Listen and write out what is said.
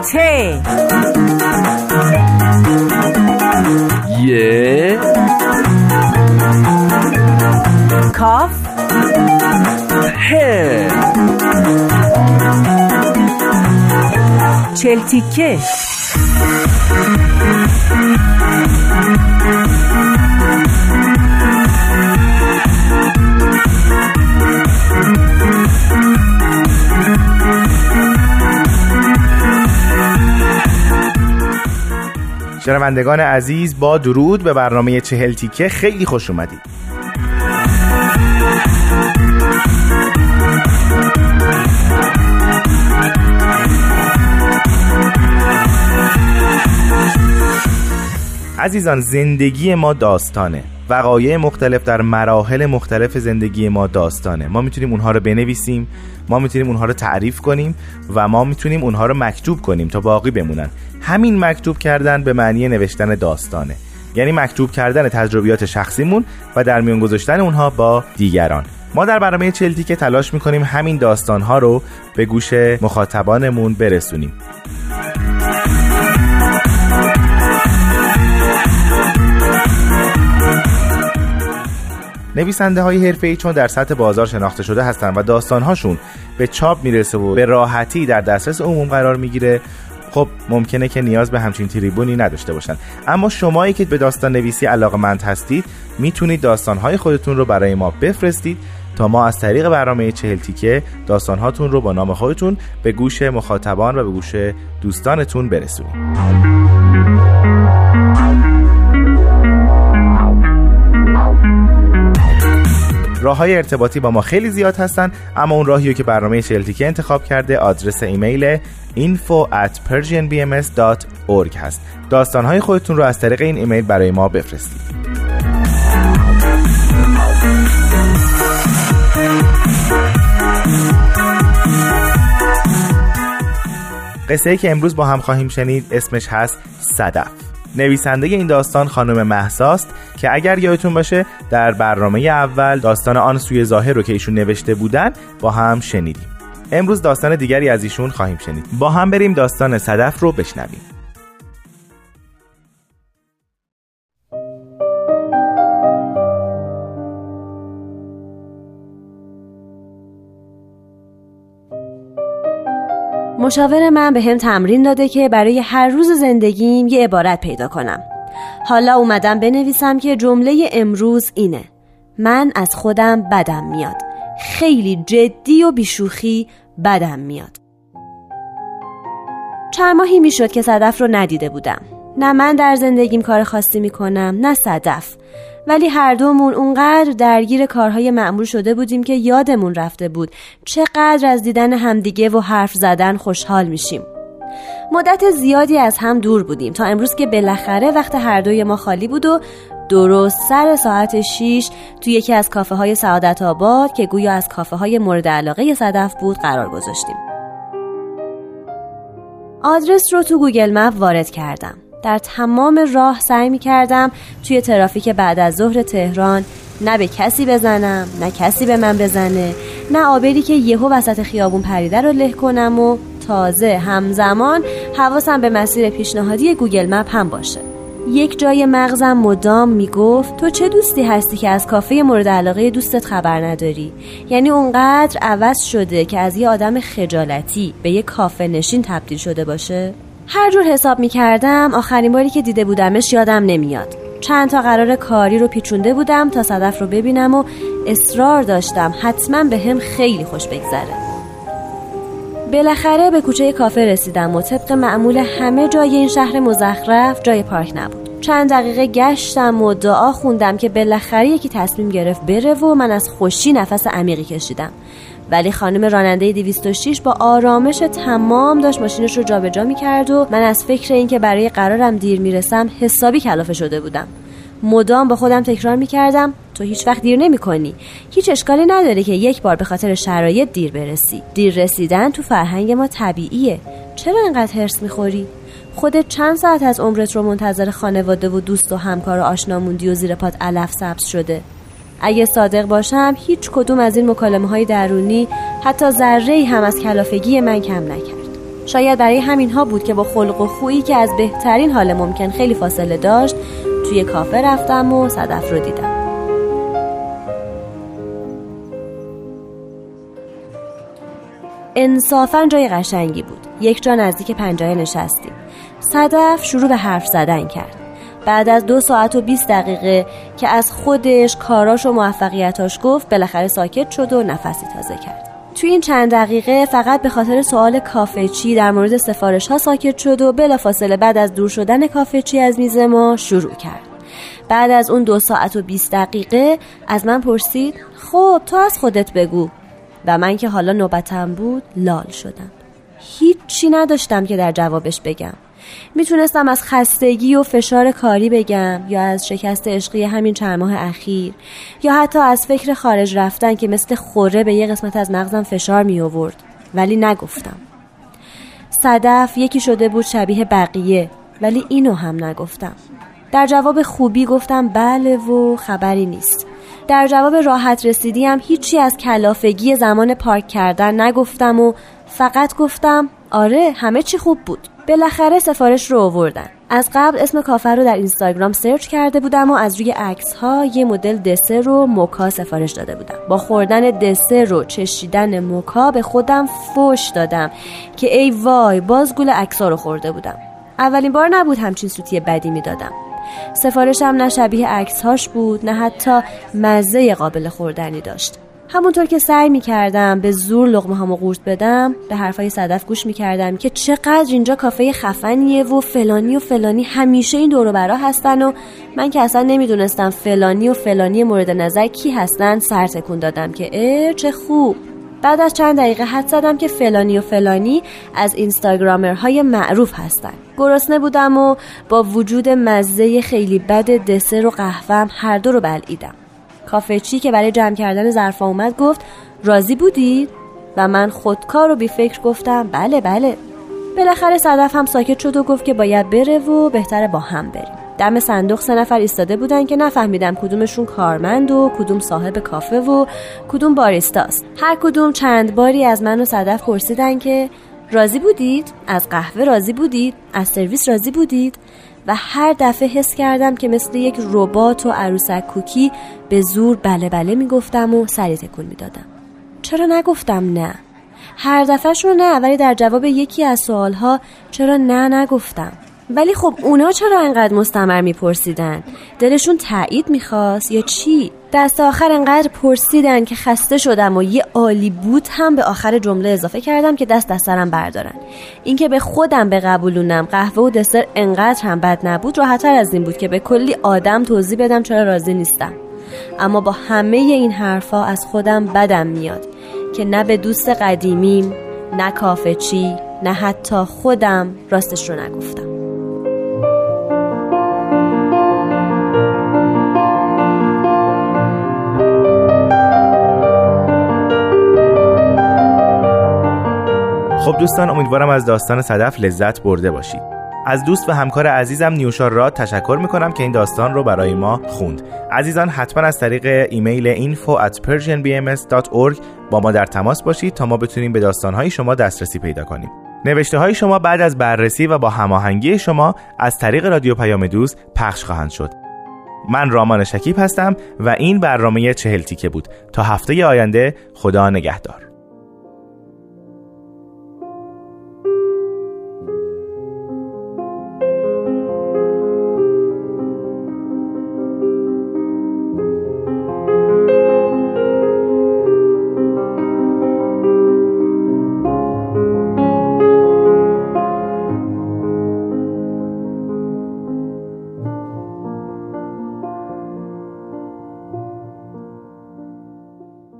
ت ی کاف. ه چلتیکه. شنوندگان عزیز با درود به برنامه چهل تیکه خیلی خوش اومدید. عزیزان زندگی ما داستانه. وقایع مختلف در مراحل مختلف زندگی ما داستانه. ما می‌تونیم اونها رو بنویسیم ما می‌تونیم اونها رو تعریف کنیم و ما می‌تونیم اونها رو مکتوب کنیم تا باقی بمونن. همین مکتوب کردن به معنی نوشتن داستانه. یعنی مکتوب کردن تجربیات شخصیمون و در میان گذاشتن اونها با دیگران. ما در برنامه چلتی که تلاش می‌کنیم همین داستانها رو به گوش مخاطبانمون برسونیم. نویسنده های حرفه ای چون در سطح بازار شناخته شده هستند و داستانهاشون به چاپ می‌رسه و به راحتی در دسترس عموم قرار می‌گیره خب ممکنه که نیاز به همچین تریبونی نداشته باشن. اما شمایی که به داستان نویسی علاقمند هستید می‌تونید داستانهای خودتون رو برای ما بفرستید تا ما از طریق برنامه چهل تیکه داستانهاتون رو با نام خودتون به گوش مخاطبان و به گوش دوستانتون برسونیم. راه های ارتباطی با ما خیلی زیاد هستن اما اون راهی که برنامه چلتیکه انتخاب کرده آدرس ایمیل info at persianbms.org هست. داستان های خودتون رو از طریق این ایمیل برای ما بفرستید. قصه ای که امروز با هم خواهیم شنید اسمش هست صدف. نویسنده این داستان خانم محساست که اگر یادتون باشه در برنامه اول داستان آن سوی ظاهر رو که ایشون نوشته بودن با هم شنیدیم. امروز داستان دیگری از ایشون خواهیم شنید. با هم بریم داستان صدف رو بشنویم. مشاور من به هم تمرین داده که برای هر روز زندگیم یه عبارت پیدا کنم. حالا اومدم بنویسم که جمله امروز اینه. من از خودم بدم میاد. خیلی جدی و بیشوخی بدم میاد. چند ماهی می‌شد که صدف رو ندیده بودم. نه من در زندگیم کار خاصی می‌کنم نه صدف. ولی هر دومون اونقدر درگیر کارهای معمول شده بودیم که یادمون رفته بود چقدر از دیدن همدیگه و حرف زدن خوشحال میشیم. مدت زیادی از هم دور بودیم تا امروز که بالاخره وقت هر دوی ما خالی بود و درست سر ساعت 6 توی یکی از کافه های سعادت آباد که گویا از کافه های مورد علاقه صدف بود قرار گذاشتیم. آدرس رو تو گوگل مپ وارد کردم. در تمام راه سعی می کردم توی ترافیک بعد از ظهر تهران نه به کسی بزنم نه کسی به من بزنه نه آبری که یهو وسط خیابون پریده رو له کنم و تازه همزمان حواسم به مسیر پیشنهادی گوگل مپ هم باشه. یک جای مغزم مدام می‌گفت تو چه دوستی هستی که از کافه مورد علاقه دوستت خبر نداری؟ یعنی اونقدر عوض شده که از یه آدم خجالتی به یه کافه نشین تبدیل شده باشه. هر جور حساب می کردم آخرین باری که دیده بودمش یادم نمیاد. چند تا قرار کاری رو پیچونده بودم تا صدف رو ببینم و اصرار داشتم حتما به هم خیلی خوش بگذره. بالاخره به کوچه کافه رسیدم و طبق معمول همه جای این شهر مزخرف جای پارک نبود. چند دقیقه گشتم و دعا خوندم که بالاخره یکی تصمیم گرفت بره و من از خوشی نفس عمیقی کشیدم. ولی خانم راننده 206 با آرامش تمام داشت ماشینش رو جابجا می‌کرد و من از فکر اینکه برای قرارم دیر می‌رسم حسابی کلافه شده بودم. مدام با خودم تکرار می‌کردم تو هیچ وقت دیر نمی کنی هیچ اشکالی نداره که یک بار به خاطر شرایط دیر برسی. دیر رسیدن تو فرهنگ ما طبیعیه. چرا انقدر هرس می‌خوری؟ خودت چند ساعت از عمرت رو منتظر خانواده و دوست و همکار و آشنا موندی و زیر پات علف سبز شده؟ اگه صادق باشم هیچ کدوم از این مکالمه های درونی حتی ذره هم از کلافگی من کم نکرد. شاید برای همین ها بود که با خلق و خویی که از بهترین حال ممکن خیلی فاصله داشت توی کافه رفتم و صدف رو دیدم. انصافا جای قشنگی بود. یک جا نزدیک پنجاه نشستیم. صدف شروع به حرف زدن کرد. بعد از دو ساعت و 20 دقیقه که از خودش کاراش و موفقیتاش گفت بالاخره ساکت شد و نفسی تازه کرد. توی این چند دقیقه فقط به خاطر سوال کافه چی در مورد سفارش ها ساکت شد و بلافاصله بعد از دور شدن کافه چی از میز ما شروع کرد. بعد از اون دو ساعت و 20 دقیقه از من پرسید خب تو از خودت بگو. و من که حالا نوبتم بود لال شدم. هیچی نداشتم که در جوابش بگم. می‌تونستم از خستگی و فشار کاری بگم یا از شکست عشقی همین چند ماه اخیر یا حتی از فکر خارج رفتن که مثل خوره به یه قسمت از مغزم فشار می آورد ولی نگفتم. صدف یکی شده بود شبیه بقیه ولی اینو هم نگفتم. در جواب خوبی گفتم بله و خبری نیست. در جواب راحت رسیدیم هیچی از کلافگی زمان پارک کردن نگفتم و فقط گفتم آره همه چی خوب بود. بالاخره سفارش رو آوردن. از قبل اسم کافه رو در اینستاگرام سرچ کرده بودم و از روی عکس ها یه مدل دسر رو موکا سفارش داده بودم. با خوردن دسر رو چشیدن موکا به خودم فوش دادم که ای وای باز گول عکس رو خورده بودم. اولین بار نبود همچین سوتی بدی می‌دادم. سفارشم نه شبیه عکس هاش بود نه حتی مزه قابل خوردنی داشت. همونطور که سعی می کردم به زور لغمه همو قورت بدم به حرفای صدف گوش می کردم که چقدر اینجا کافه خفنیه و فلانی و فلانی همیشه این دورو برا هستن و من که اصلا نمی‌دونستم فلانی و فلانی مورد نظر کی هستن سر تکون دادم که اه چه خوب. بعد از چند دقیقه حد زدم که فلانی و فلانی از اینستاگرامرهای معروف هستن. گرسنه بودم و با وجود مزه خیلی بد دسر و قهوهم هر دو رو بلعیدم. کافه چی که برای جمع کردن ظرفا اومد گفت راضی بودید و من خودکار و بی فکر گفتم بله بله. بالاخره صدف هم ساکت شد و گفت که باید بره و بهتره با هم بریم. دم صندوق سه نفر ایستاده بودن که نفهمیدم کدومشون کارمند و کدوم صاحب کافه و کدوم باریستاست. هر کدوم چند باری از من و صدف پرسیدن که راضی بودید؟ از قهوه راضی بودید؟ از سرویس راضی بودید؟ و هر دفعه حس کردم که مثل یک ربات و عروسک کوکی به زور بله بله می‌گفتم و سری تکون می‌دادم. چرا نگفتم نه؟ هر دفعهشون نه ولی در جواب یکی از سوالها چرا نه نگفتم؟ ولی خب اونا چرا انقدر مستمر میپرسیدن؟ دلشون تایید می‌خواست. یا چی؟ دست آخر انقدر پرسیدن که خسته شدم و یه عالی بود هم به آخر جمله اضافه کردم که دست از سرم بردارن. اینکه به خودم بقبولونم قهوه و دسر انقدر هم بد نبود راحتتر از این بود که به کلی آدم توضیح بدم چرا راضی نیستم. اما با همه این حرفا از خودم بدم میاد که نه به دوست قدیمیم نه کافه چی نه حتی خودم راستش رو نگفتم. خب دوستان امیدوارم از داستان صدف لذت برده باشید. از دوست و همکار عزیزم نیوشا را تشکر می‌کنم که این داستان رو برای ما خوند. عزیزان حتما از طریق ایمیل info at persianbms.org با ما در تماس باشید تا ما بتونیم به داستانهای شما دسترسی پیدا کنیم. نوشته های شما بعد از بررسی و با هماهنگی شما از طریق رادیو پیام دوست پخش خواهند شد. من رامان شکیب هستم و این برنامه چهل تیکه بود. تا هفته آینده خدا نگهدار.